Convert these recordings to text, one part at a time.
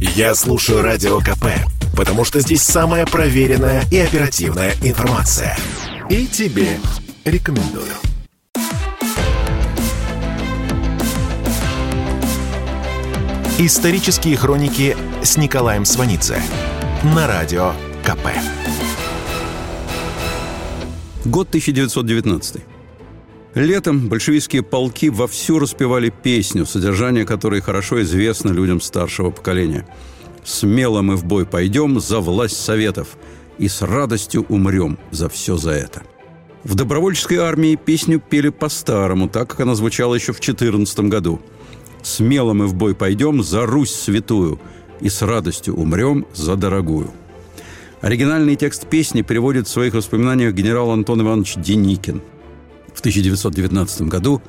Я слушаю Радио КП, потому что здесь самая проверенная и оперативная информация. И тебе рекомендую. Исторические хроники с Николаем Сванидзе на Радио КП. Год 1919. Летом большевистские полки вовсю распевали песню, содержание которой хорошо известно людям старшего поколения. «Смело мы в бой пойдем за власть советов и с радостью умрем за все за это». В добровольческой армии песню пели по-старому, так как она звучала еще в 14 году. «Смело мы в бой пойдем за Русь святую и с радостью умрем за дорогую». Оригинальный текст песни переводит в своих воспоминаниях генерал Антон Иванович Деникин – в 1919 году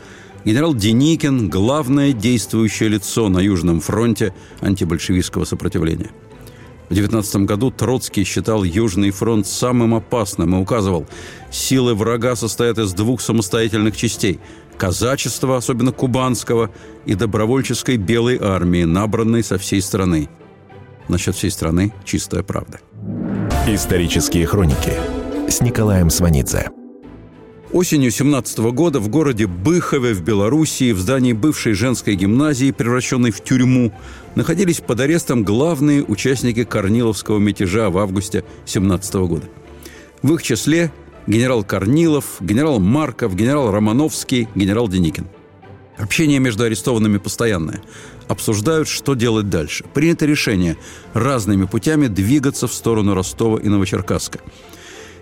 генерал Деникин – главное действующее лицо на Южном фронте антибольшевистского сопротивления. В 19 году Троцкий считал Южный фронт самым опасным и указывал, силы врага состоят из двух самостоятельных частей – казачества, особенно кубанского, и добровольческой белой армии, набранной со всей страны. Насчет всей страны – чистая правда. Исторические хроники с Николаем Сванидзе. Осенью 17 года в городе Быхове в Белоруссии в здании бывшей женской гимназии, превращенной в тюрьму, находились под арестом главные участники Корниловского мятежа в августе 17 года. В их числе генерал Корнилов, генерал Марков, генерал Романовский, генерал Деникин. Общение между арестованными постоянное. Обсуждают, что делать дальше. Принято решение разными путями двигаться в сторону Ростова и Новочеркасска –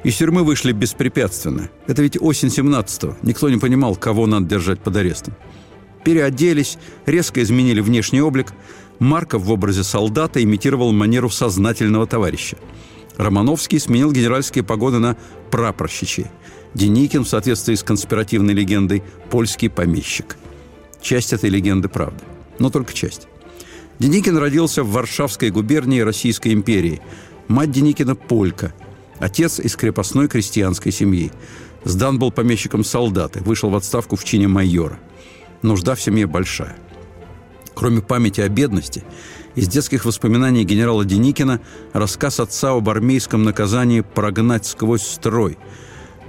из тюрьмы вышли беспрепятственно. Это ведь осень 17-го. Никто не понимал, кого надо держать под арестом. Переоделись, резко изменили внешний облик. Марков в образе солдата имитировал манеру сознательного товарища. Романовский сменил генеральские погоны на прапорщичьи. Деникин, в соответствии с конспиративной легендой, польский помещик. Часть этой легенды правда. Но только часть. Деникин родился в Варшавской губернии Российской империи. Мать Деникина – полька – Отец из крепостной крестьянской семьи. Сдан был помещиком солдаты, вышел в отставку в чине майора. Нужда в семье большая. Кроме памяти о бедности, из детских воспоминаний генерала Деникина рассказ отца об армейском наказании прогнать сквозь строй.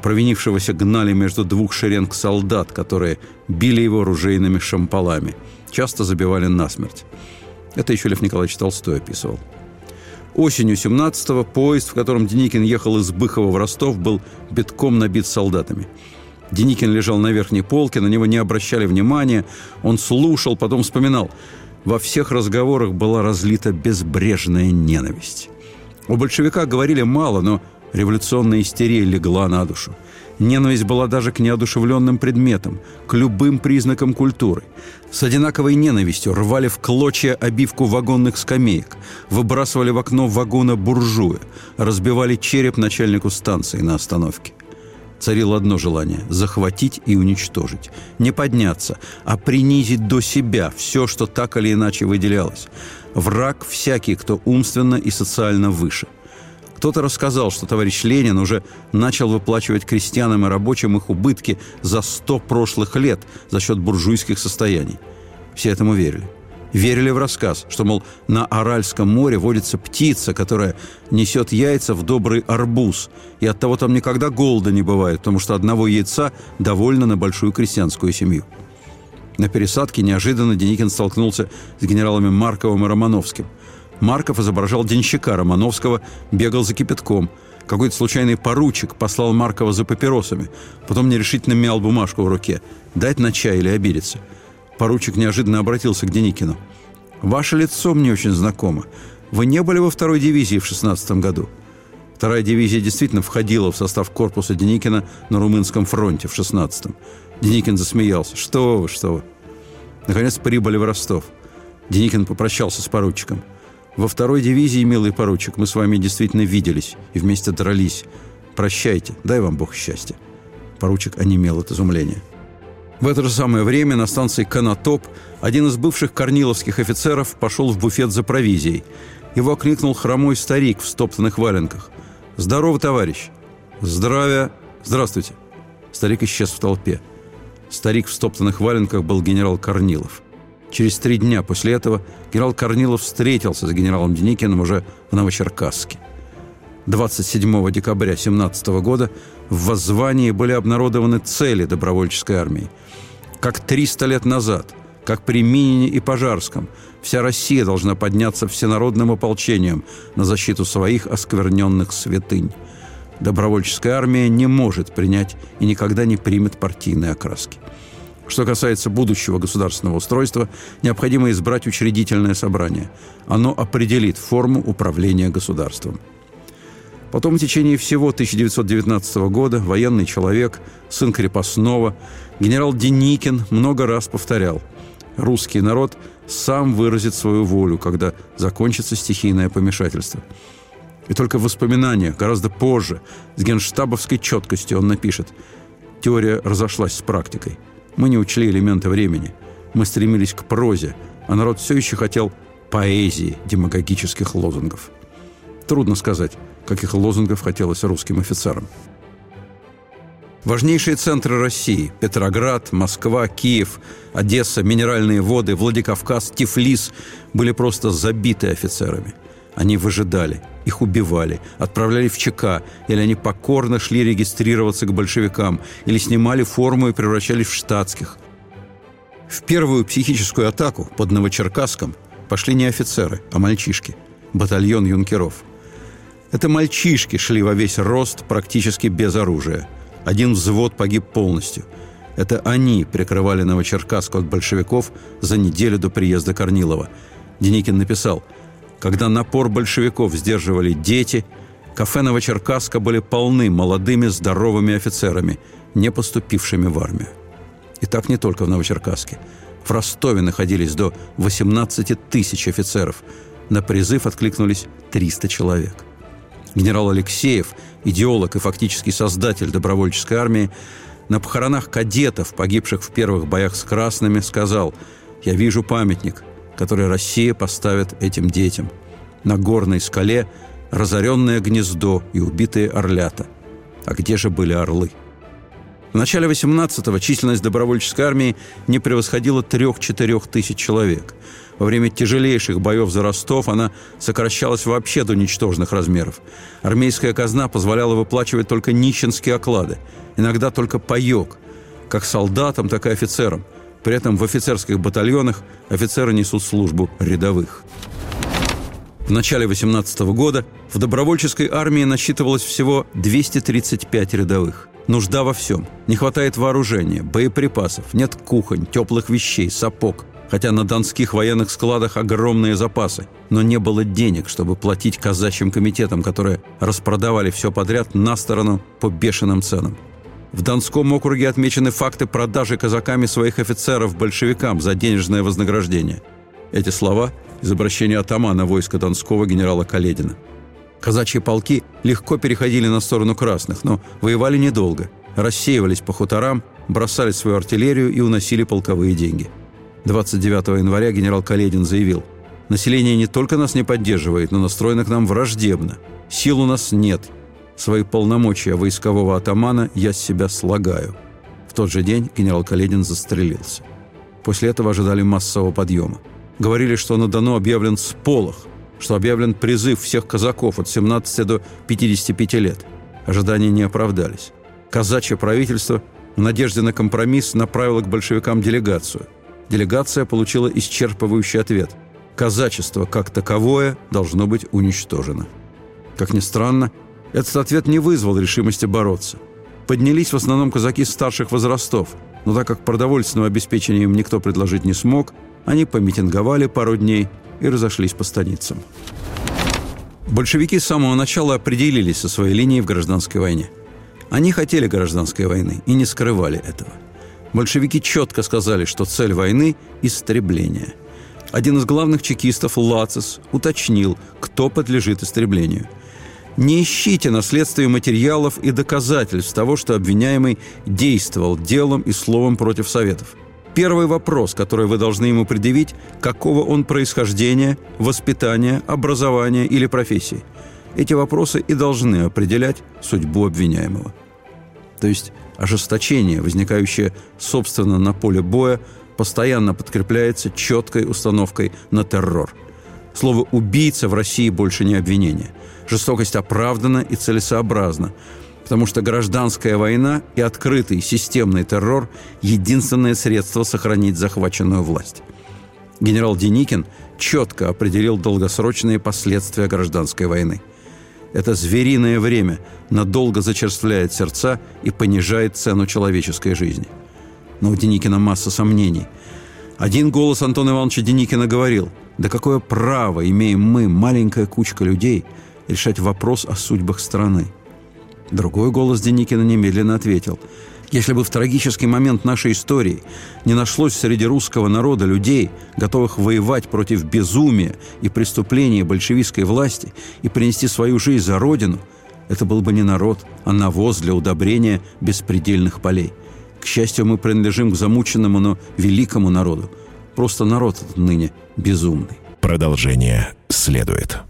Провинившегося гнали между двух шеренг солдат, которые били его ружейными шампалами. Часто забивали насмерть. Это еще Лев Николаевич Толстой описывал. Осенью 17-го поезд, в котором Деникин ехал из Быхова в Ростов, был битком набит солдатами. Деникин лежал на верхней полке, на него не обращали внимания. Он слушал, потом вспоминал. Во всех разговорах была разлита безбрежная ненависть. У большевика говорили мало, но революционная истерия легла на душу. Ненависть была даже к неодушевленным предметам, к любым признакам культуры. С одинаковой ненавистью рвали в клочья обивку вагонных скамеек, выбрасывали в окно вагона буржуя, разбивали череп начальнику станции на остановке. Царило одно желание – захватить и уничтожить. Не подняться, а принизить до себя все, что так или иначе выделялось. Враг всякий, кто умственно и социально выше – кто-то рассказал, что товарищ Ленин уже начал выплачивать крестьянам и рабочим их убытки за сто прошлых лет за счет буржуйских состояний. Все этому верили. Верили в рассказ, что, мол, на Аральском море водится птица, которая несет яйца в добрый арбуз, и от того там никогда голода не бывает, потому что одного яйца довольно на большую крестьянскую семью. На пересадке неожиданно Деникин столкнулся с генералами Марковым и Романовским – Марков изображал денщика Романовского, бегал за кипятком. Какой-то случайный поручик послал Маркова за папиросами. Потом нерешительно мял бумажку в руке. Дать на чай или обидеться. Поручик неожиданно обратился к Деникину. «Ваше лицо мне очень знакомо. Вы не были во второй дивизии в 16 году?» Вторая дивизия действительно входила в состав корпуса Деникина на Румынском фронте в 16-м. Деникин засмеялся. «Что вы, что вы!» Наконец прибыли в Ростов. Деникин попрощался с поручиком – во второй дивизии, милый поручик, мы с вами действительно виделись и вместе дрались. Прощайте, дай вам Бог счастья». Поручик онемел от изумления. В это же самое время на станции Канатоп один из бывших корниловских офицеров пошел в буфет за провизией. Его окликнул хромой старик в стоптанных валенках. «Здорово, товарищ!» «Здравия!» «Здравствуйте!» Старик исчез в толпе. Старик в стоптанных валенках был генерал Корнилов. Через три дня после этого генерал Корнилов встретился с генералом Деникиным уже в Новочеркасске. 27 декабря 17 года в воззвании были обнародованы цели добровольческой армии. Как 300 лет назад, как при Минине и Пожарском, вся Россия должна подняться всенародным ополчением на защиту своих оскверненных святынь. Добровольческая армия не может принять и никогда не примет партийные окраски. Что касается будущего государственного устройства, необходимо избрать учредительное собрание. Оно определит форму управления государством. Потом в течение всего 1919 года военный человек, сын крепостного, генерал Деникин много раз повторял «Русский народ сам выразит свою волю, когда закончится стихийное помешательство». И только в воспоминаниях, гораздо позже, с генштабовской четкостью он напишет «Теория разошлась с практикой. Мы не учли элементы времени. Мы стремились к прозе, а народ все еще хотел поэзии демагогических лозунгов». Трудно сказать, каких лозунгов хотелось русским офицерам. Важнейшие центры России – Петроград, Москва, Киев, Одесса, Минеральные воды, Владикавказ, Тифлис – были просто забиты офицерами. Они выжидали, их убивали, отправляли в ЧК, или они покорно шли регистрироваться к большевикам, или снимали форму и превращались в штатских. В первую психическую атаку под Новочеркасском пошли не офицеры, а мальчишки – батальон юнкеров – это мальчишки шли во весь рост практически без оружия. Один взвод погиб полностью. Это они прикрывали Новочеркасск от большевиков за неделю до приезда Корнилова. Деникин написал, «Когда напор большевиков сдерживали дети, кафе Новочеркасска были полны молодыми здоровыми офицерами, не поступившими в армию. И так не только в Новочеркасске. В Ростове находились до 18 тысяч офицеров. На призыв откликнулись 300 человек. Генерал Алексеев, идеолог и фактически создатель добровольческой армии, на похоронах кадетов, погибших в первых боях с красными, сказал «Я вижу памятник, который Россия поставит этим детям. На горной скале разоренное гнездо и убитые орлята. А где же были орлы?» В начале 18-го численность добровольческой армии не превосходила 3-4 тысяч человек. Во время тяжелейших боев за Ростов она сокращалась вообще до ничтожных размеров. Армейская казна позволяла выплачивать только нищенские оклады, иногда только паек, как солдатам, так и офицерам. При этом в офицерских батальонах офицеры несут службу рядовых. В начале 18 года в добровольческой армии насчитывалось всего 235 рядовых. Нужда во всем. Не хватает вооружения, боеприпасов, нет кухонь, теплых вещей, сапог. Хотя на донских военных складах огромные запасы. Но не было денег, чтобы платить казачьим комитетам, которые распродавали все подряд на сторону по бешеным ценам. В Донском округе отмечены факты продажи казаками своих офицеров большевикам за денежное вознаграждение. Эти слова из обращения атамана войска Донского генерала Каледина – Казачьи полки легко переходили на сторону красных, но воевали недолго. Рассеивались по хуторам, бросали свою артиллерию и уносили полковые деньги. 29 января генерал Каледин заявил, «Население не только нас не поддерживает, но настроено к нам враждебно. Сил у нас нет. Свои полномочия войскового атамана я с себя слагаю». В тот же день генерал Каледин застрелился. После этого ожидали массового подъема. Говорили, что на Дону объявлен сполох, что объявлен призыв всех казаков от 17 до 55 лет. Ожидания не оправдались. Казачье правительство в надежде на компромисс направило к большевикам делегацию. Делегация получила исчерпывающий ответ. Казачество как таковое должно быть уничтожено. Как ни странно, этот ответ не вызвал решимости бороться. Поднялись в основном казаки старших возрастов, но так как продовольственного обеспечения им никто предложить не смог, они помитинговали пару дней – и разошлись по станицам. Большевики с самого начала определились со своей линией в гражданской войне. Они хотели гражданской войны и не скрывали этого. Большевики четко сказали, что цель войны – истребление. Один из главных чекистов, Лацис, уточнил, кто подлежит истреблению. Не ищите наследствие материалов и доказательств того, что обвиняемый действовал делом и словом против Советов. Первый вопрос, который вы должны ему предъявить, какого он происхождения, воспитания, образования или профессии. Эти вопросы и должны определять судьбу обвиняемого. То есть ожесточение, возникающее собственно на поле боя, постоянно подкрепляется четкой установкой на террор. Слово «убийца» в России больше не обвинение. Жестокость оправдана и целесообразна, потому что гражданская война и открытый системный террор – единственное средство сохранить захваченную власть. Генерал Деникин четко определил долгосрочные последствия гражданской войны. Это звериное время надолго зачерствляет сердца и понижает цену человеческой жизни. Но у Деникина масса сомнений. Один голос Антона Ивановича Деникина говорил, да какое право имеем мы, маленькая кучка людей, решать вопрос о судьбах страны. Другой голос Деникина немедленно ответил – если бы в трагический момент нашей истории не нашлось среди русского народа людей, готовых воевать против безумия и преступления большевистской власти и принести свою жизнь за Родину, это был бы не народ, а навоз для удобрения беспредельных полей. К счастью, мы принадлежим к замученному, но великому народу. Просто народ ныне безумный. Продолжение следует.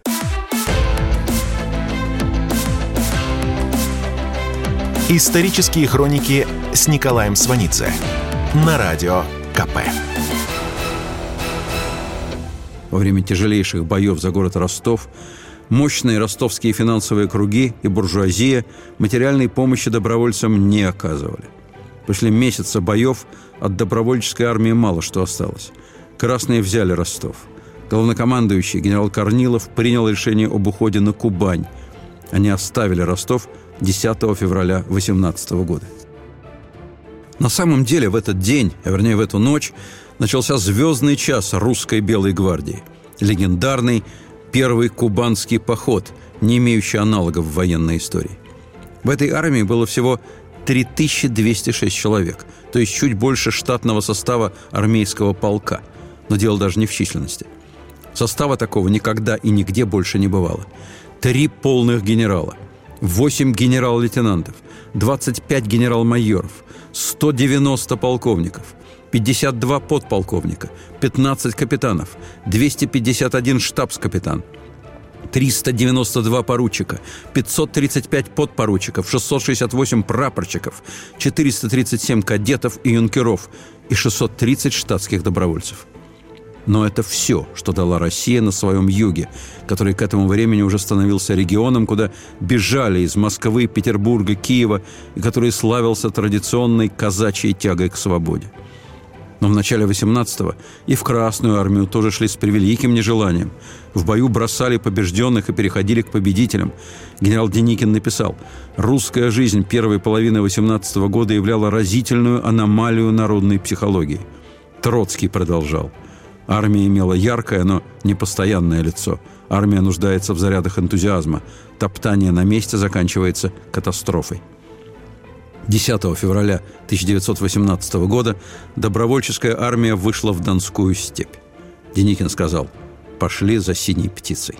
Исторические хроники с Николаем Сванидзе на радио КП. Во время тяжелейших боев за город Ростов мощные ростовские финансовые круги и буржуазия материальной помощи добровольцам не оказывали. После месяца боев от добровольческой армии мало что осталось. Красные взяли Ростов. Главнокомандующий генерал Корнилов принял решение об уходе на Кубань. Они оставили Ростов – 10 февраля 18 года. На самом деле в этот день, а вернее в эту ночь, начался звездный час русской Белой гвардии. Легендарный первый кубанский поход, не имеющий аналогов в военной истории. В этой армии было всего 3206 человек, то есть чуть больше штатного состава армейского полка. Но дело даже не в численности. Состава такого никогда и нигде больше не бывало. Три полных генерала – 8 генерал-лейтенантов, 25 генерал-майоров, 190 полковников, 52 подполковника, 15 капитанов, 251 штабс-капитан, 392 поручика, 535 подпоручиков, 668 прапорщиков, 437 кадетов и юнкеров и 630 штатских добровольцев – но это все, что дала Россия на своем юге, который к этому времени уже становился регионом, куда бежали из Москвы, Петербурга, Киева, и который славился традиционной казачьей тягой к свободе. Но в начале 18-го и в Красную армию тоже шли с превеликим нежеланием. В бою бросали побежденных и переходили к победителям. Генерал Деникин написал, «Русская жизнь первой половины 18 -го года являла разительную аномалию народной психологии». Троцкий продолжал – Армия имела яркое, но непостоянное лицо. Армия нуждается в зарядах энтузиазма. Топтание на месте заканчивается катастрофой. 10 февраля 1918 года добровольческая армия вышла в Донскую степь. Деникин сказал «Пошли за синей птицей».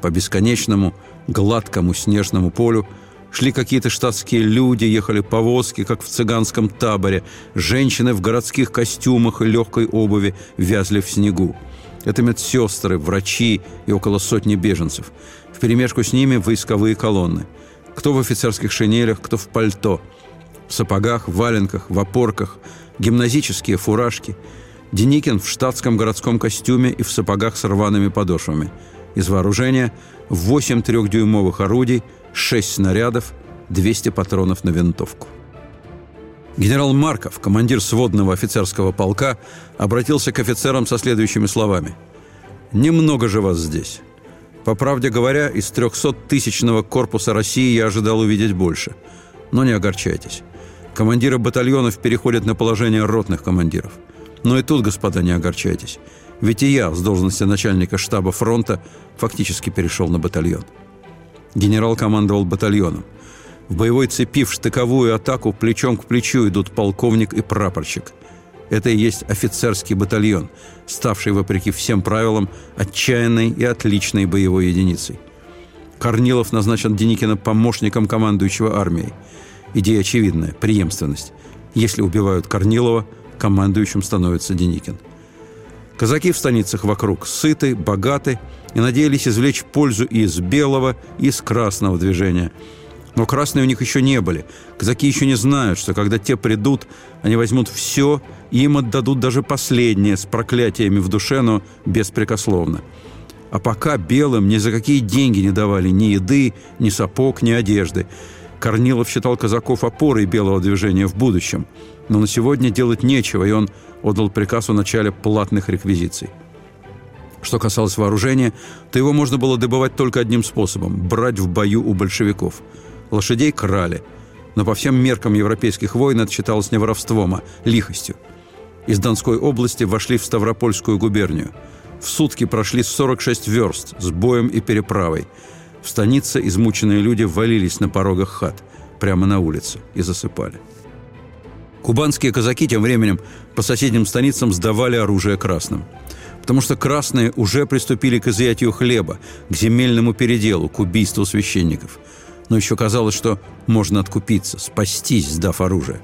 По бесконечному, гладкому снежному полю – Шли какие-то штатские люди, ехали повозки, как в цыганском таборе. Женщины в городских костюмах и легкой обуви вязли в снегу. Это медсестры, врачи и около сотни беженцев. В перемешку с ними войсковые колонны. Кто в офицерских шинелях, кто в пальто. В сапогах, в валенках, в опорках. Гимназические фуражки. Деникин в штатском городском костюме и в сапогах с рваными подошвами. Из вооружения 8 трехдюймовых орудий – 6 снарядов, 200 патронов на винтовку. Генерал Марков, командир сводного офицерского полка, обратился к офицерам со следующими словами. «Немного же вас здесь. По правде говоря, из 300-тысячного корпуса России я ожидал увидеть больше. Но не огорчайтесь. Командиры батальонов переходят на положение ротных командиров. Но и тут, господа, не огорчайтесь. Ведь и я с должности начальника штаба фронта фактически перешел на батальон. Генерал командовал батальоном. В боевой цепи в штыковую атаку плечом к плечу идут полковник и прапорщик. Это и есть офицерский батальон, ставший, вопреки всем правилам, отчаянной и отличной боевой единицей. Корнилов назначен Деникина помощником командующего армией. Идея очевидная – преемственность. Если убивают Корнилова, командующим становится Деникин – Казаки в станицах вокруг сыты, богаты и надеялись извлечь пользу и из белого, и из красного движения. Но красные у них еще не были. Казаки еще не знают, что когда те придут, они возьмут все, и им отдадут даже последнее, с проклятиями в душе, но беспрекословно. А пока белым ни за какие деньги не давали ни еды, ни сапог, ни одежды. Корнилов считал казаков опорой белого движения в будущем. Но на сегодня делать нечего, и он отдал приказ о начале платных реквизиций. Что касалось вооружения, то его можно было добывать только одним способом – брать в бою у большевиков. Лошадей крали, но по всем меркам европейских войн это считалось не воровством, а лихостью. Из Донской области вошли в Ставропольскую губернию. В сутки прошли 46 верст с боем и переправой. В станице измученные люди валились на порогах хат, прямо на улице, и засыпали. Кубанские казаки тем временем по соседним станицам сдавали оружие красным – потому что красные уже приступили к изъятию хлеба, к земельному переделу, к убийству священников. Но еще казалось, что можно откупиться, спастись, сдав оружие.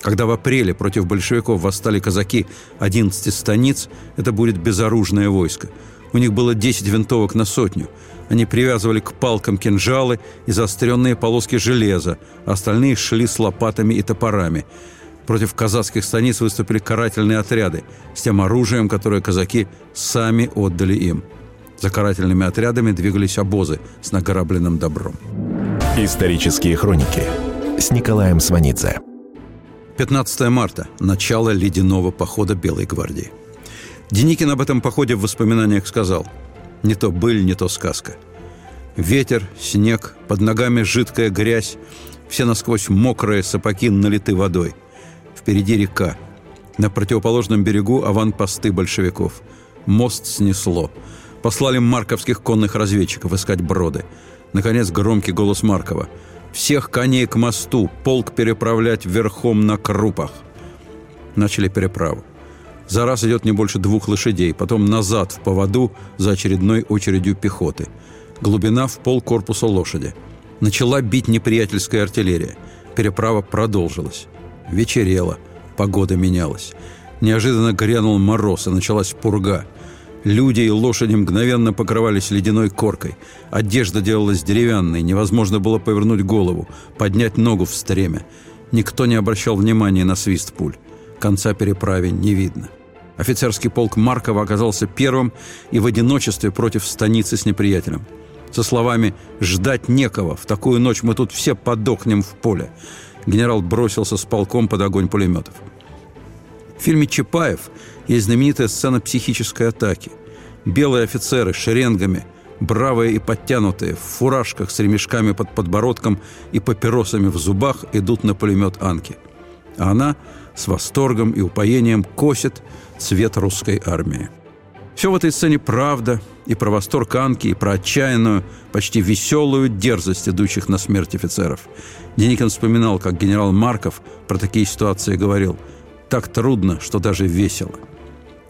Когда в апреле против большевиков восстали казаки 11 станиц, это будет безоружное войско. У них было 10 винтовок на сотню. Они привязывали к палкам кинжалы и заостренные полоски железа, а остальные шли с лопатами и топорами – Против казацких станиц выступили карательные отряды с тем оружием, которое казаки сами отдали им. За карательными отрядами двигались обозы с награбленным добром. Исторические хроники с Николаем Сванидзе. 15 марта – начало ледяного похода Белой гвардии. Деникин об этом походе в воспоминаниях сказал «Не то быль, не то сказка». Ветер, снег, под ногами жидкая грязь, все насквозь мокрые, сапоги налиты водой – Впереди река. На противоположном берегу аванпосты большевиков. Мост снесло. Послали марковских конных разведчиков искать броды. Наконец громкий голос Маркова. «Всех коней к мосту! Полк переправлять верхом на крупах!» Начали переправу. За раз идет не больше двух лошадей, потом назад в поводу за очередной очередью пехоты. Глубина в пол корпуса лошади. Начала бить неприятельская артиллерия. Переправа продолжилась. Вечерело, погода менялась. Неожиданно грянул мороз, и началась пурга. Люди и лошади мгновенно покрывались ледяной коркой. Одежда делалась деревянной, невозможно было повернуть голову, поднять ногу в стремя. Никто не обращал внимания на свист пуль. Конца переправи не видно. Офицерский полк Маркова оказался первым и в одиночестве против станицы с неприятелем. Со словами «ждать некого, в такую ночь мы тут все подохнем в поле» генерал бросился с полком под огонь пулеметов. В фильме «Чапаев» есть знаменитая сцена психической атаки. Белые офицеры с шеренгами, бравые и подтянутые, в фуражках с ремешками под подбородком и папиросами в зубах идут на пулемет Анки. А она с восторгом и упоением косит цвет русской армии. Все в этой сцене правда и про восторг Анки, и про отчаянную, почти веселую дерзость идущих на смерть офицеров. Деникин вспоминал, как генерал Марков про такие ситуации говорил «Так трудно, что даже весело».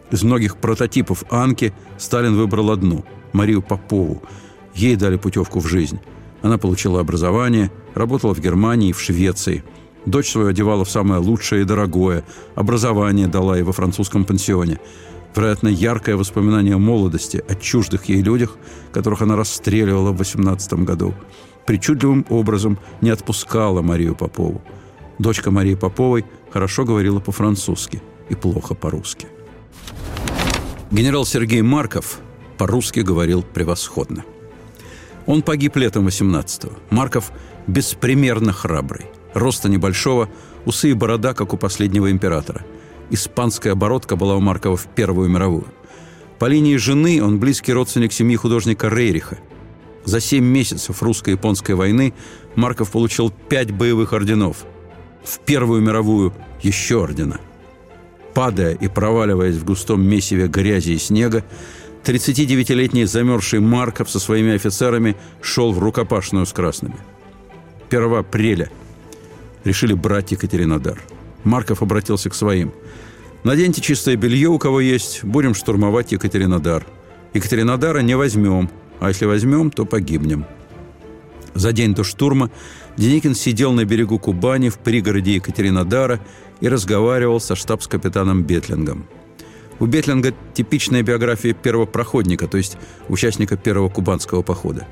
Из многих прототипов Анки Сталин выбрал одну – Марию Попову. Ей дали путевку в жизнь. Она получила образование, работала в Германии и в Швеции. Дочь свою одевала в самое лучшее и дорогое. Образование дала и во французском пансионе – вероятно, яркое воспоминание молодости о чуждых ей людях, которых она расстреливала в 18 году. Причудливым образом не отпускала Марию Попову. Дочка Марии Поповой хорошо говорила по-французски и плохо по-русски. Генерал Сергей Марков по-русски говорил превосходно. Он погиб летом 18-го. Марков беспримерно храбрый. Роста небольшого, усы и борода, как у последнего императора – Испанская оборотка была у Маркова в Первую мировую. По линии жены он близкий родственник семьи художника Рейриха. За семь месяцев русско-японской войны Марков получил пять боевых орденов. В Первую мировую еще ордена. Падая и проваливаясь в густом месиве грязи и снега, 39-летний замерзший Марков со своими офицерами шел в рукопашную с красными. 1 апреля решили брать Екатеринодар – Марков обратился к своим. «Наденьте чистое белье, у кого есть. Будем штурмовать Екатеринодар. Екатеринодара не возьмем, а если возьмем, то погибнем». За день до штурма Деникин сидел на берегу Кубани в пригороде Екатеринодара и разговаривал со штабс-капитаном Бетлингом. У Бетлинга типичная биография первого проходника, то есть участника первого кубанского похода.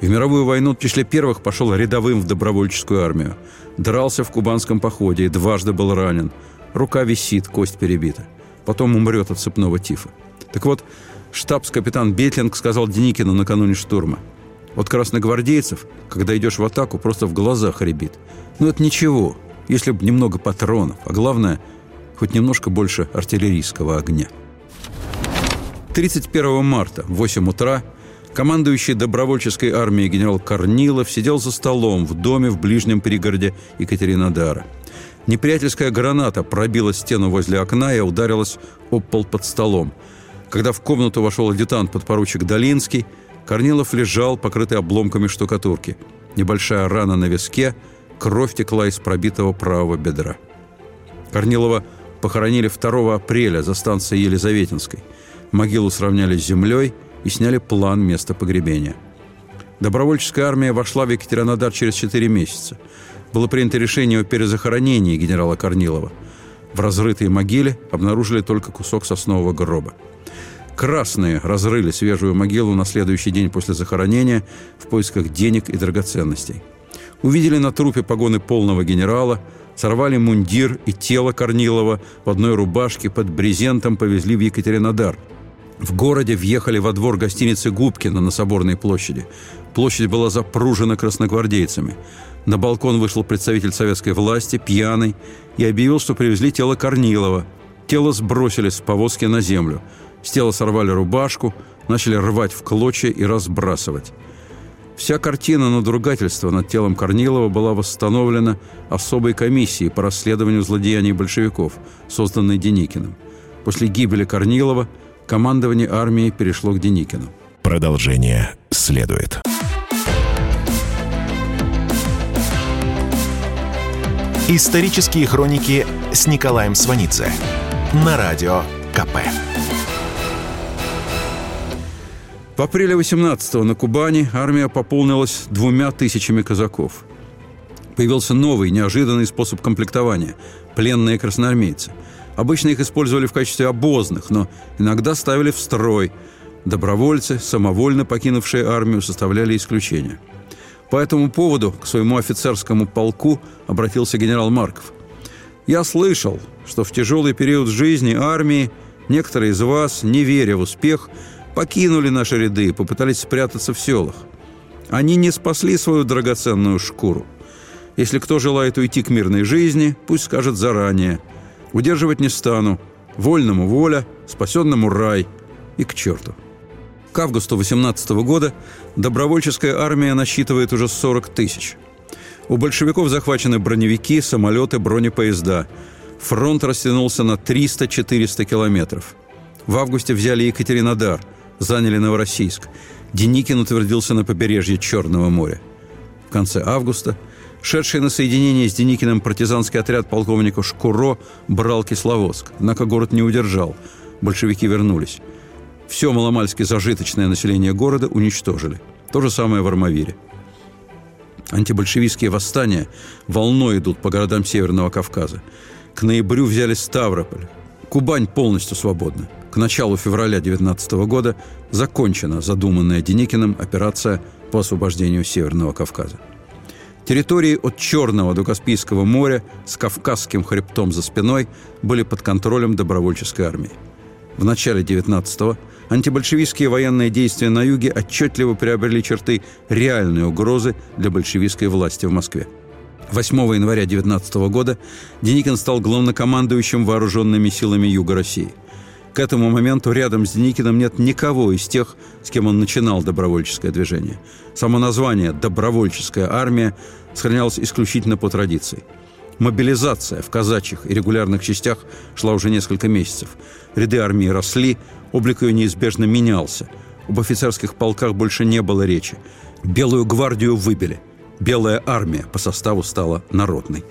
В мировую войну в числе первых пошел рядовым в добровольческую армию. Дрался в кубанском походе и дважды был ранен. Рука висит, кость перебита. Потом умрет от цепного тифа. Так вот, штабс-капитан Бетлинг сказал Деникину накануне штурма. Вот красногвардейцев, когда идешь в атаку, просто в глазах рябит. Ну, это ничего, если бы немного патронов, а главное, хоть немножко больше артиллерийского огня. 31 марта в 8 утра командующий добровольческой армией генерал Корнилов сидел за столом в доме в ближнем пригороде Екатеринодара. Неприятельская граната пробила стену возле окна и ударилась об пол под столом. Когда в комнату вошел адъютант подпоручик Долинский, Корнилов лежал, покрытый обломками штукатурки. Небольшая рана на виске, кровь текла из пробитого правого бедра. Корнилова похоронили 2 апреля за станцией Елизаветинской – Могилу сравняли с землей и сняли план места погребения. Добровольческая армия вошла в Екатеринодар через 4 месяца. Было принято решение о перезахоронении генерала Корнилова. В разрытой могиле обнаружили только кусок соснового гроба. Красные разрыли свежую могилу на следующий день после захоронения в поисках денег и драгоценностей. Увидели на трупе погоны полного генерала, сорвали мундир и тело Корнилова в одной рубашке под брезентом повезли в Екатеринодар – в городе въехали во двор гостиницы Губкина на Соборной площади. Площадь была запружена красногвардейцами. На балкон вышел представитель советской власти, пьяный, и объявил, что привезли тело Корнилова. Тело сбросили с повозки на землю. С тела сорвали рубашку, начали рвать в клочья и разбрасывать. Вся картина надругательства над телом Корнилова была восстановлена особой комиссией по расследованию злодеяний большевиков, созданной Деникиным. После гибели Корнилова – командование армии перешло к Деникину. Продолжение следует. Исторические хроники с Николаем Сванидзе на радио КП. В апреле 18-го на Кубани армия пополнилась двумя тысячами казаков. Появился новый, неожиданный способ комплектования – пленные красноармейцы – Обычно их использовали в качестве обозных, но иногда ставили в строй. Добровольцы, самовольно покинувшие армию, составляли исключение. По этому поводу к своему офицерскому полку обратился генерал Марков. «Я слышал, что в тяжелый период жизни армии некоторые из вас, не веря в успех, покинули наши ряды и попытались спрятаться в селах. Они не спасли свою драгоценную шкуру. Если кто желает уйти к мирной жизни, пусть скажет заранее – Удерживать не стану. Вольному воля, спасенному рай. И к черту. К августу 18 года добровольческая армия насчитывает уже 40 тысяч. У большевиков захвачены броневики, самолеты, бронепоезда. Фронт растянулся на 300-400 километров. В августе взяли Екатеринодар, заняли Новороссийск. Деникин утвердился на побережье Черного моря. В конце августа – Шедший на соединение с Деникиным партизанский отряд полковника Шкуро брал Кисловодск. Однако город не удержал. Большевики вернулись. Все маломальски зажиточное население города уничтожили. То же самое в Армавире. Антибольшевистские восстания волной идут по городам Северного Кавказа. К ноябрю взяли Ставрополь. Кубань полностью свободна. К началу февраля 19 года закончена задуманная Деникиным операция по освобождению Северного Кавказа. Территории от Черного до Каспийского моря с Кавказским хребтом за спиной были под контролем добровольческой армии. В начале 19-го антибольшевистские военные действия на юге отчетливо приобрели черты реальной угрозы для большевистской власти в Москве. 8 января 19 года Деникин стал главнокомандующим вооруженными силами Юга России – к этому моменту рядом с Деникиным нет никого из тех, с кем он начинал добровольческое движение. Само название «добровольческая армия» сохранялось исключительно по традиции. Мобилизация в казачьих и регулярных частях шла уже несколько месяцев. Ряды армии росли, облик ее неизбежно менялся. Об офицерских полках больше не было речи. Белую гвардию выбили. Белая армия по составу стала народной.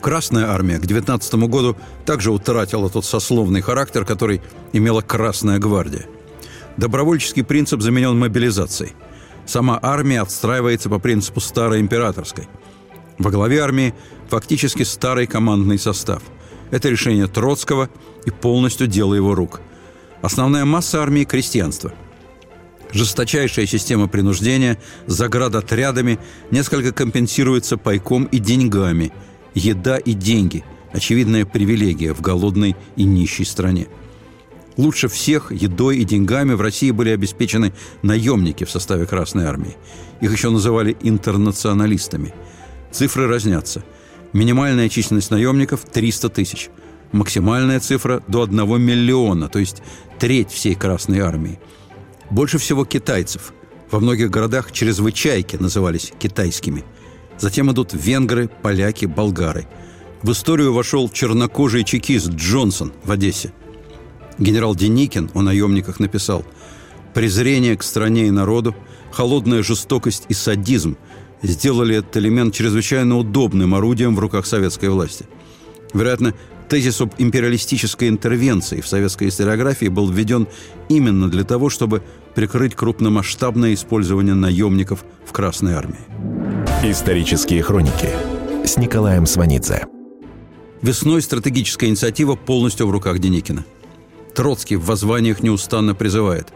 Красная армия к 19 году также утратила тот сословный характер, который имела Красная гвардия. Добровольческий принцип заменен мобилизацией. Сама армия отстраивается по принципу старой императорской. Во главе армии фактически старый командный состав. Это решение Троцкого и полностью дело его рук. Основная масса армии – крестьянство. Жесточайшая система принуждения, заградотрядами несколько компенсируется пайком и деньгами. Еда и деньги – очевидная привилегия в голодной и нищей стране. Лучше всех едой и деньгами в России были обеспечены наемники в составе Красной Армии. Их еще называли интернационалистами. Цифры разнятся. Минимальная численность наемников – 300 тысяч. Максимальная цифра – до 1 миллиона, то есть треть всей Красной Армии – больше всего китайцев. Во многих городах чрезвычайки назывались китайскими. Затем идут венгры, поляки, болгары. В историю вошел чернокожий чекист Джонсон в Одессе. Генерал Деникин о наемниках написал «Презрение к стране и народу, холодная жестокость и садизм сделали этот элемент чрезвычайно удобным орудием в руках советской власти. Вероятно, Тезис об империалистической интервенции в советской историографии был введен именно для того, чтобы прикрыть крупномасштабное использование наемников в Красной армии. Исторические хроники с Николаем Сванидзе. Весной стратегическая инициатива полностью в руках Деникина. Троцкий в воззваниях неустанно призывает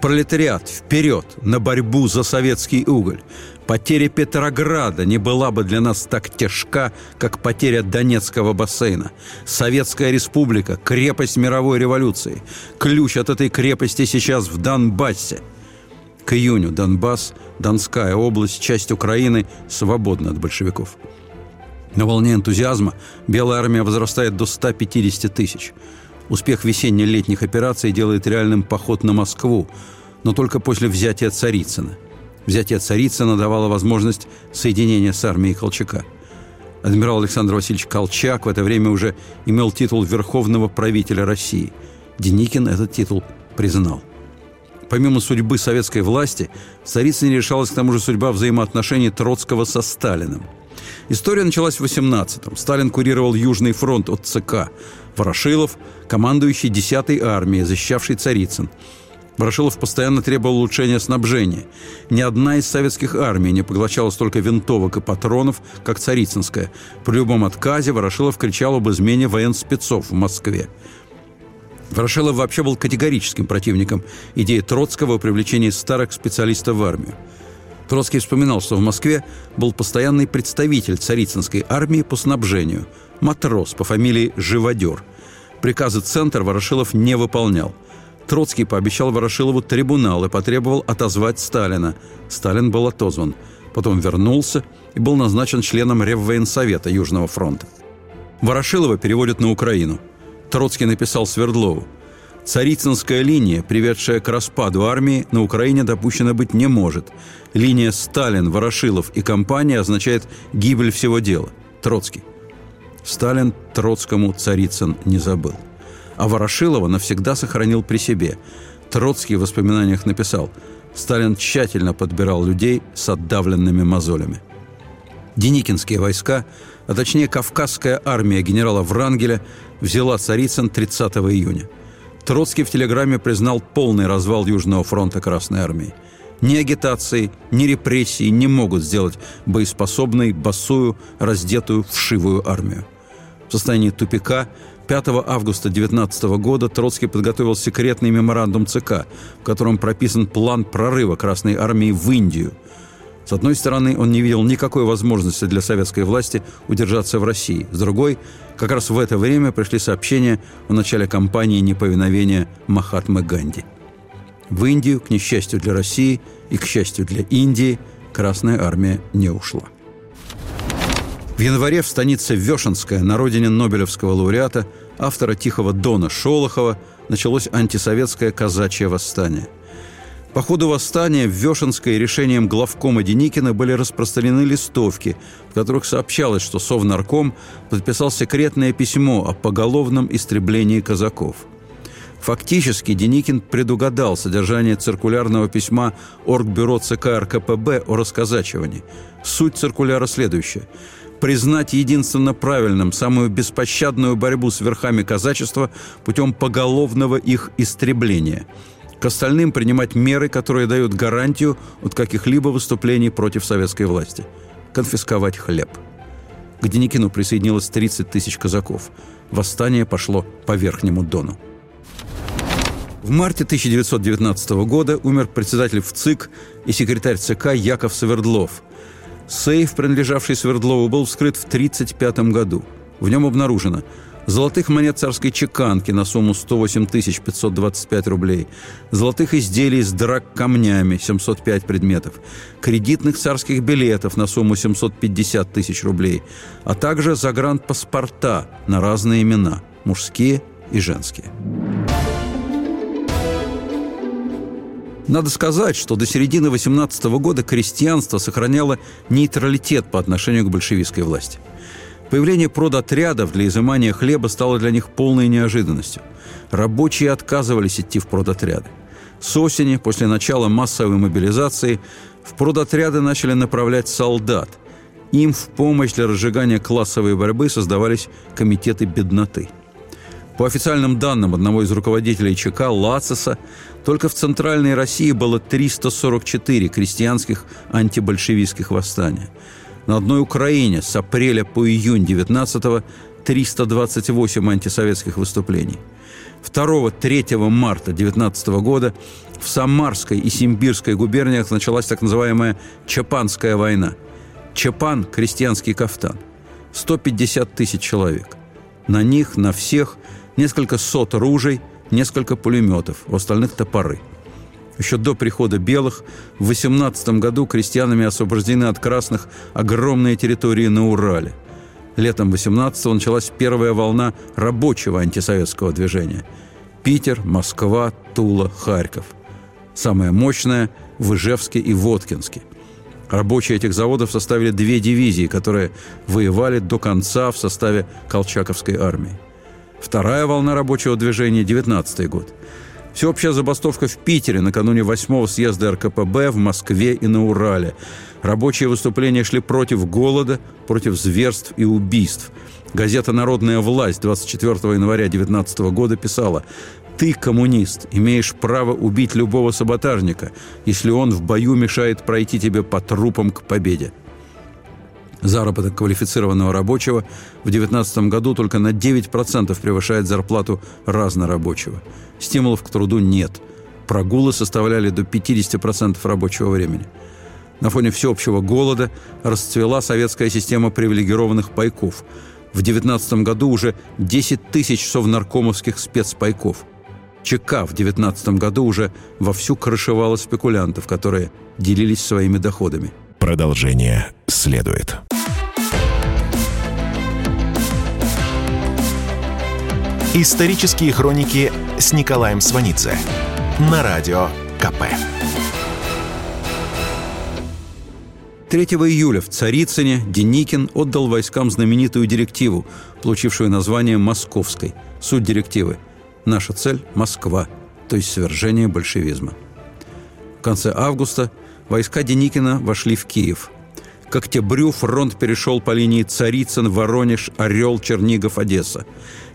«Пролетариат, вперед! На борьбу за советский уголь! Потеря Петрограда не была бы для нас так тяжка, как потеря Донецкого бассейна. Советская республика – крепость мировой революции. Ключ от этой крепости сейчас в Донбассе. К июню Донбасс, Донская область, часть Украины свободна от большевиков. На волне энтузиазма Белая армия возрастает до 150 тысяч. Успех весенне-летних операций делает реальным поход на Москву, но только после взятия Царицына – Взятие Царицына давало возможность соединения с армией Колчака. Адмирал Александр Васильевич Колчак в это время уже имел титул Верховного правителя России. Деникин этот титул признал. Помимо судьбы советской власти, в Царицыне решалась к тому же судьба взаимоотношений Троцкого со Сталиным. История началась в 18-м. Сталин курировал Южный фронт от ЦК. Ворошилов – командующий 10-й армией, защищавший Царицын – Ворошилов постоянно требовал улучшения снабжения. Ни одна из советских армий не поглощала столько винтовок и патронов, как Царицынская. При любом отказе Ворошилов кричал об измене военспецов в Москве. Ворошилов вообще был категорическим противником идеи Троцкого о привлечении старых специалистов в армию. Троцкий вспоминал, что в Москве был постоянный представитель Царицынской армии по снабжению, матрос по фамилии Живодер. Приказы Центр Ворошилов не выполнял – Троцкий пообещал Ворошилову трибунал и потребовал отозвать Сталина. Сталин был отозван. Потом вернулся и был назначен членом Реввоенсовета Южного фронта. Ворошилова переводят на Украину. Троцкий написал Свердлову. Царицынская линия, приведшая к распаду армии, на Украине допущена быть не может. Линия Сталин, Ворошилов и компания означает гибель всего дела. Троцкий. Сталин Троцкому Царицын не забыл а Ворошилова навсегда сохранил при себе. Троцкий в воспоминаниях написал «Сталин тщательно подбирал людей с отдавленными мозолями». Деникинские войска, а точнее Кавказская армия генерала Врангеля взяла Царицын 30 июня. Троцкий в телеграмме признал полный развал Южного фронта Красной армии. Ни агитации, ни репрессии не могут сделать боеспособной, босую, раздетую, вшивую армию. В состоянии тупика 5 августа 19 года Троцкий подготовил секретный меморандум ЦК, в котором прописан план прорыва Красной Армии в Индию. С одной стороны, он не видел никакой возможности для советской власти удержаться в России. С другой, как раз в это время пришли сообщения о начале кампании неповиновения Махатмы Ганди. В Индию, к несчастью для России и к счастью для Индии, Красная Армия не ушла. В январе в станице Вешенская, на родине Нобелевского лауреата, автора «Тихого дона» Шолохова, началось антисоветское казачье восстание. По ходу восстания в Вешенской решением главкома Деникина были распространены листовки, в которых сообщалось, что Совнарком подписал секретное письмо о поголовном истреблении казаков – Фактически Деникин предугадал содержание циркулярного письма Оргбюро ЦК РКПБ о расказачивании. Суть циркуляра следующая признать единственно правильным самую беспощадную борьбу с верхами казачества путем поголовного их истребления. К остальным принимать меры, которые дают гарантию от каких-либо выступлений против советской власти. Конфисковать хлеб. К Деникину присоединилось 30 тысяч казаков. Восстание пошло по Верхнему Дону. В марте 1919 года умер председатель ВЦИК и секретарь ЦК Яков Савердлов. Сейф, принадлежавший Свердлову, был вскрыт в 1935 году. В нем обнаружено золотых монет царской чеканки на сумму 108 525 рублей, золотых изделий с драк камнями 705 предметов, кредитных царских билетов на сумму 750 тысяч рублей, а также загранпаспорта на разные имена – мужские и женские. Надо сказать, что до середины 18 года крестьянство сохраняло нейтралитет по отношению к большевистской власти. Появление продотрядов для изымания хлеба стало для них полной неожиданностью. Рабочие отказывались идти в продотряды. С осени, после начала массовой мобилизации, в продотряды начали направлять солдат. Им в помощь для разжигания классовой борьбы создавались комитеты бедноты – по официальным данным одного из руководителей ЧК Лациса, только в Центральной России было 344 крестьянских антибольшевистских восстания. На одной Украине с апреля по июнь 19-го 328 антисоветских выступлений. 2-3 марта 19 года в Самарской и Симбирской губерниях началась так называемая Чапанская война. Чапан – крестьянский кафтан. 150 тысяч человек. На них, на всех – несколько сот ружей, несколько пулеметов, у остальных топоры. Еще до прихода белых в 18 году крестьянами освобождены от красных огромные территории на Урале. Летом 18-го началась первая волна рабочего антисоветского движения. Питер, Москва, Тула, Харьков. Самая мощная – в Ижевске и Воткинске. Рабочие этих заводов составили две дивизии, которые воевали до конца в составе Колчаковской армии. Вторая волна рабочего движения – 19 год. Всеобщая забастовка в Питере накануне 8 съезда РКПБ в Москве и на Урале. Рабочие выступления шли против голода, против зверств и убийств. Газета «Народная власть» 24 января 19 года писала «Ты, коммунист, имеешь право убить любого саботажника, если он в бою мешает пройти тебе по трупам к победе». Заработок квалифицированного рабочего в 2019 году только на 9% превышает зарплату разнорабочего. Стимулов к труду нет. Прогулы составляли до 50% рабочего времени. На фоне всеобщего голода расцвела советская система привилегированных пайков. В 2019 году уже 10 тысяч совнаркомовских спецпайков. ЧК в 2019 году уже вовсю крышевала спекулянтов, которые делились своими доходами. Продолжение следует. Исторические хроники с Николаем Сванидзе на радио КП. 3 июля в Царицыне Деникин отдал войскам знаменитую директиву, получившую название «Московской». Суть директивы – наша цель – Москва, то есть свержение большевизма. В конце августа войска Деникина вошли в Киев – к октябрю фронт перешел по линии Царицын, Воронеж, Орел, Чернигов, Одесса.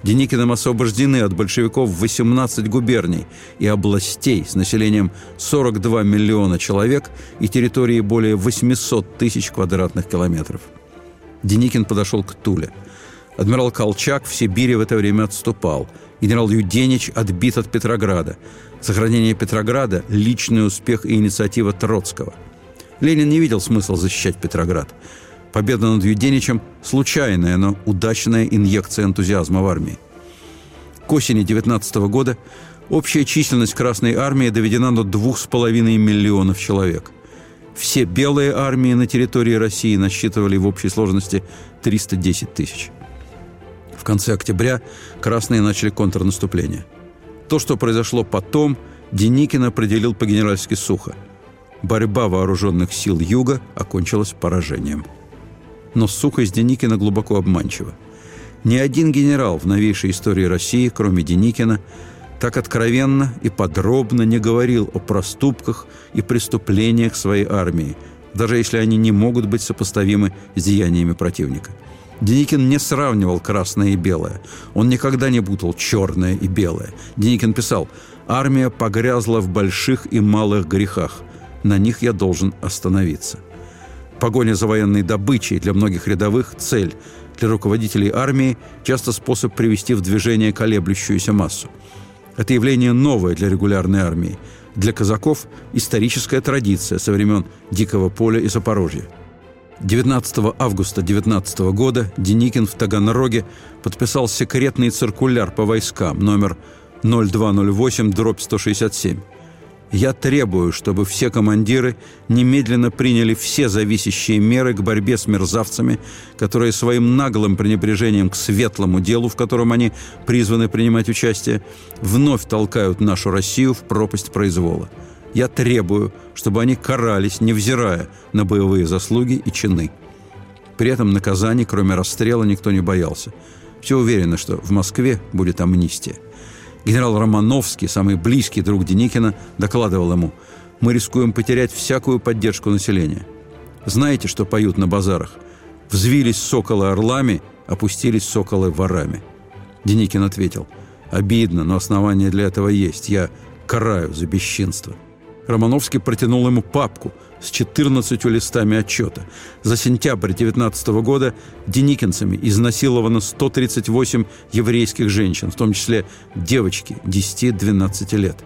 Деникиным освобождены от большевиков 18 губерний и областей с населением 42 миллиона человек и территорией более 800 тысяч квадратных километров. Деникин подошел к Туле. Адмирал Колчак в Сибири в это время отступал. Генерал Юденич отбит от Петрограда. Сохранение Петрограда – личный успех и инициатива Троцкого – Ленин не видел смысла защищать Петроград. Победа над Юденичем – случайная, но удачная инъекция энтузиазма в армии. К осени 19 года общая численность Красной армии доведена до 2,5 миллионов человек. Все белые армии на территории России насчитывали в общей сложности 310 тысяч. В конце октября красные начали контрнаступление. То, что произошло потом, Деникин определил по-генеральски сухо – борьба вооруженных сил Юга окончилась поражением. Но сухость Деникина глубоко обманчива. Ни один генерал в новейшей истории России, кроме Деникина, так откровенно и подробно не говорил о проступках и преступлениях своей армии, даже если они не могут быть сопоставимы с деяниями противника. Деникин не сравнивал красное и белое. Он никогда не путал черное и белое. Деникин писал «Армия погрязла в больших и малых грехах. На них я должен остановиться. Погоня за военной добычей для многих рядовых – цель. Для руководителей армии – часто способ привести в движение колеблющуюся массу. Это явление новое для регулярной армии. Для казаков – историческая традиция со времен Дикого поля и Запорожья. 19 августа 19 года Деникин в Таганроге подписал секретный циркуляр по войскам номер 0208-167 я требую, чтобы все командиры немедленно приняли все зависящие меры к борьбе с мерзавцами, которые своим наглым пренебрежением к светлому делу, в котором они призваны принимать участие, вновь толкают нашу Россию в пропасть произвола. Я требую, чтобы они карались, невзирая на боевые заслуги и чины. При этом наказаний, кроме расстрела, никто не боялся. Все уверены, что в Москве будет амнистия – Генерал Романовский, самый близкий друг Деникина, докладывал ему, «Мы рискуем потерять всякую поддержку населения. Знаете, что поют на базарах? Взвились соколы орлами, опустились соколы ворами». Деникин ответил, «Обидно, но основания для этого есть. Я караю за бесчинство». Романовский протянул ему папку с 14 листами отчета. За сентябрь 19 года деникинцами изнасиловано 138 еврейских женщин, в том числе девочки 10-12 лет.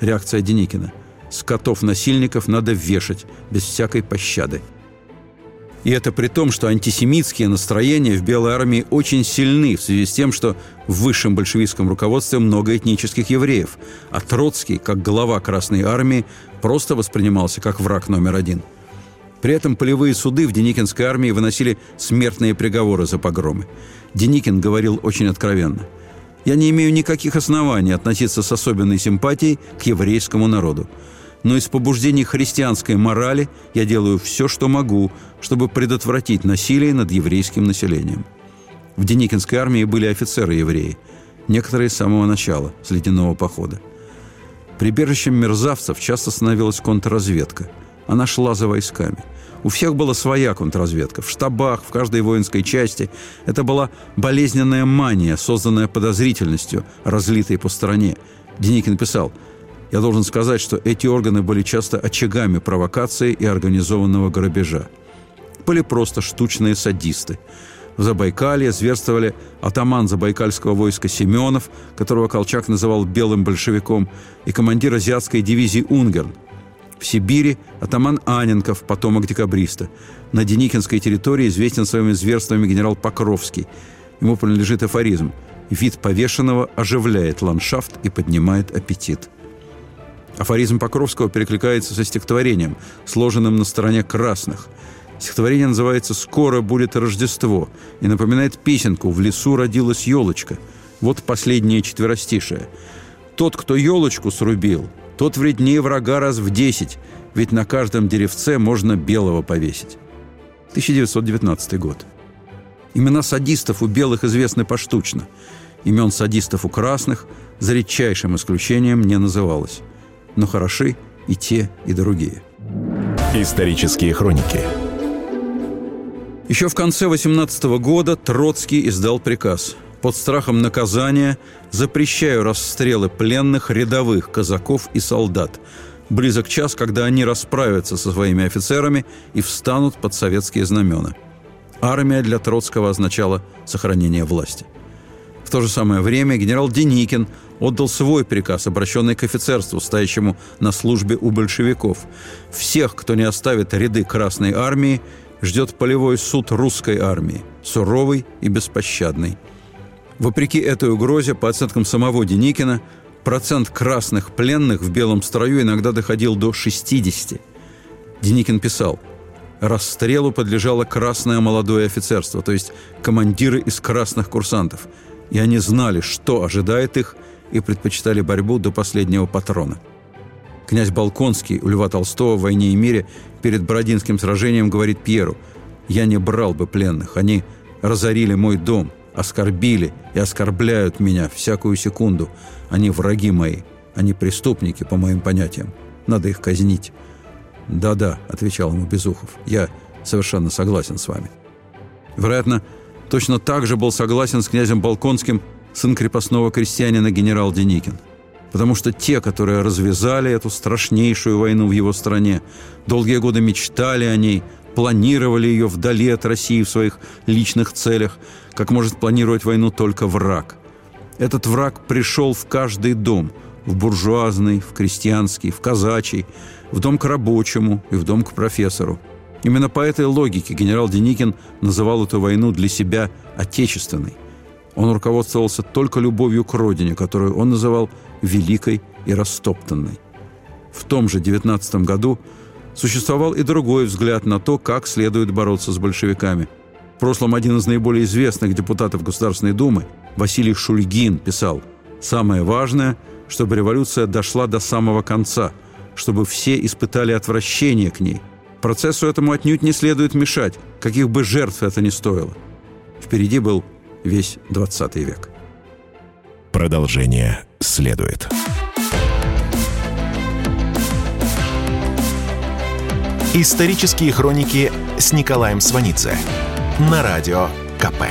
Реакция Деникина. Скотов-насильников надо вешать без всякой пощады. И это при том, что антисемитские настроения в Белой армии очень сильны в связи с тем, что в высшем большевистском руководстве много этнических евреев, а Троцкий, как глава Красной армии, просто воспринимался как враг номер один. При этом полевые суды в Деникинской армии выносили смертные приговоры за погромы. Деникин говорил очень откровенно. «Я не имею никаких оснований относиться с особенной симпатией к еврейскому народу но из побуждений христианской морали я делаю все, что могу, чтобы предотвратить насилие над еврейским населением. В Деникинской армии были офицеры-евреи, некоторые с самого начала, с ледяного похода. Прибежищем мерзавцев часто становилась контрразведка. Она шла за войсками. У всех была своя контрразведка. В штабах, в каждой воинской части. Это была болезненная мания, созданная подозрительностью, разлитой по стране. Деникин писал – я должен сказать, что эти органы были часто очагами провокации и организованного грабежа. Были просто штучные садисты. В Забайкалье зверствовали атаман забайкальского войска Семенов, которого Колчак называл «белым большевиком», и командир азиатской дивизии «Унгерн». В Сибири атаман Аненков, потомок декабриста. На Деникинской территории известен своими зверствами генерал Покровский. Ему принадлежит афоризм «Вид повешенного оживляет ландшафт и поднимает аппетит». Афоризм Покровского перекликается со стихотворением, сложенным на стороне красных. Стихотворение называется «Скоро будет Рождество» и напоминает песенку «В лесу родилась елочка». Вот последнее четверостишее. «Тот, кто елочку срубил, тот вреднее врага раз в десять, ведь на каждом деревце можно белого повесить». 1919 год. Имена садистов у белых известны поштучно. Имен садистов у красных за редчайшим исключением не называлось но хороши и те, и другие. Исторические хроники Еще в конце 18 года Троцкий издал приказ под страхом наказания запрещаю расстрелы пленных рядовых казаков и солдат. Близок час, когда они расправятся со своими офицерами и встанут под советские знамена. Армия для Троцкого означала сохранение власти. В то же самое время генерал Деникин отдал свой приказ, обращенный к офицерству, стоящему на службе у большевиков. Всех, кто не оставит ряды Красной Армии, ждет полевой суд русской армии, суровый и беспощадный. Вопреки этой угрозе, по оценкам самого Деникина, процент красных пленных в белом строю иногда доходил до 60. Деникин писал, «Расстрелу подлежало красное молодое офицерство, то есть командиры из красных курсантов, и они знали, что ожидает их – и предпочитали борьбу до последнего патрона. Князь Балконский у Льва Толстого в «Войне и мире» перед Бородинским сражением говорит Пьеру «Я не брал бы пленных, они разорили мой дом, оскорбили и оскорбляют меня всякую секунду. Они враги мои, они преступники, по моим понятиям. Надо их казнить». «Да-да», — отвечал ему Безухов, — «я совершенно согласен с вами». Вероятно, точно так же был согласен с князем Балконским сын крепостного крестьянина генерал Деникин. Потому что те, которые развязали эту страшнейшую войну в его стране, долгие годы мечтали о ней, планировали ее вдали от России в своих личных целях, как может планировать войну только враг. Этот враг пришел в каждый дом – в буржуазный, в крестьянский, в казачий, в дом к рабочему и в дом к профессору. Именно по этой логике генерал Деникин называл эту войну для себя отечественной. Он руководствовался только любовью к родине, которую он называл «великой и растоптанной». В том же 19 году существовал и другой взгляд на то, как следует бороться с большевиками. В прошлом один из наиболее известных депутатов Государственной Думы, Василий Шульгин, писал «Самое важное – чтобы революция дошла до самого конца, чтобы все испытали отвращение к ней. Процессу этому отнюдь не следует мешать, каких бы жертв это ни стоило. Впереди был весь 20 век. Продолжение следует. Исторические хроники с Николаем Сванидзе на радио КП.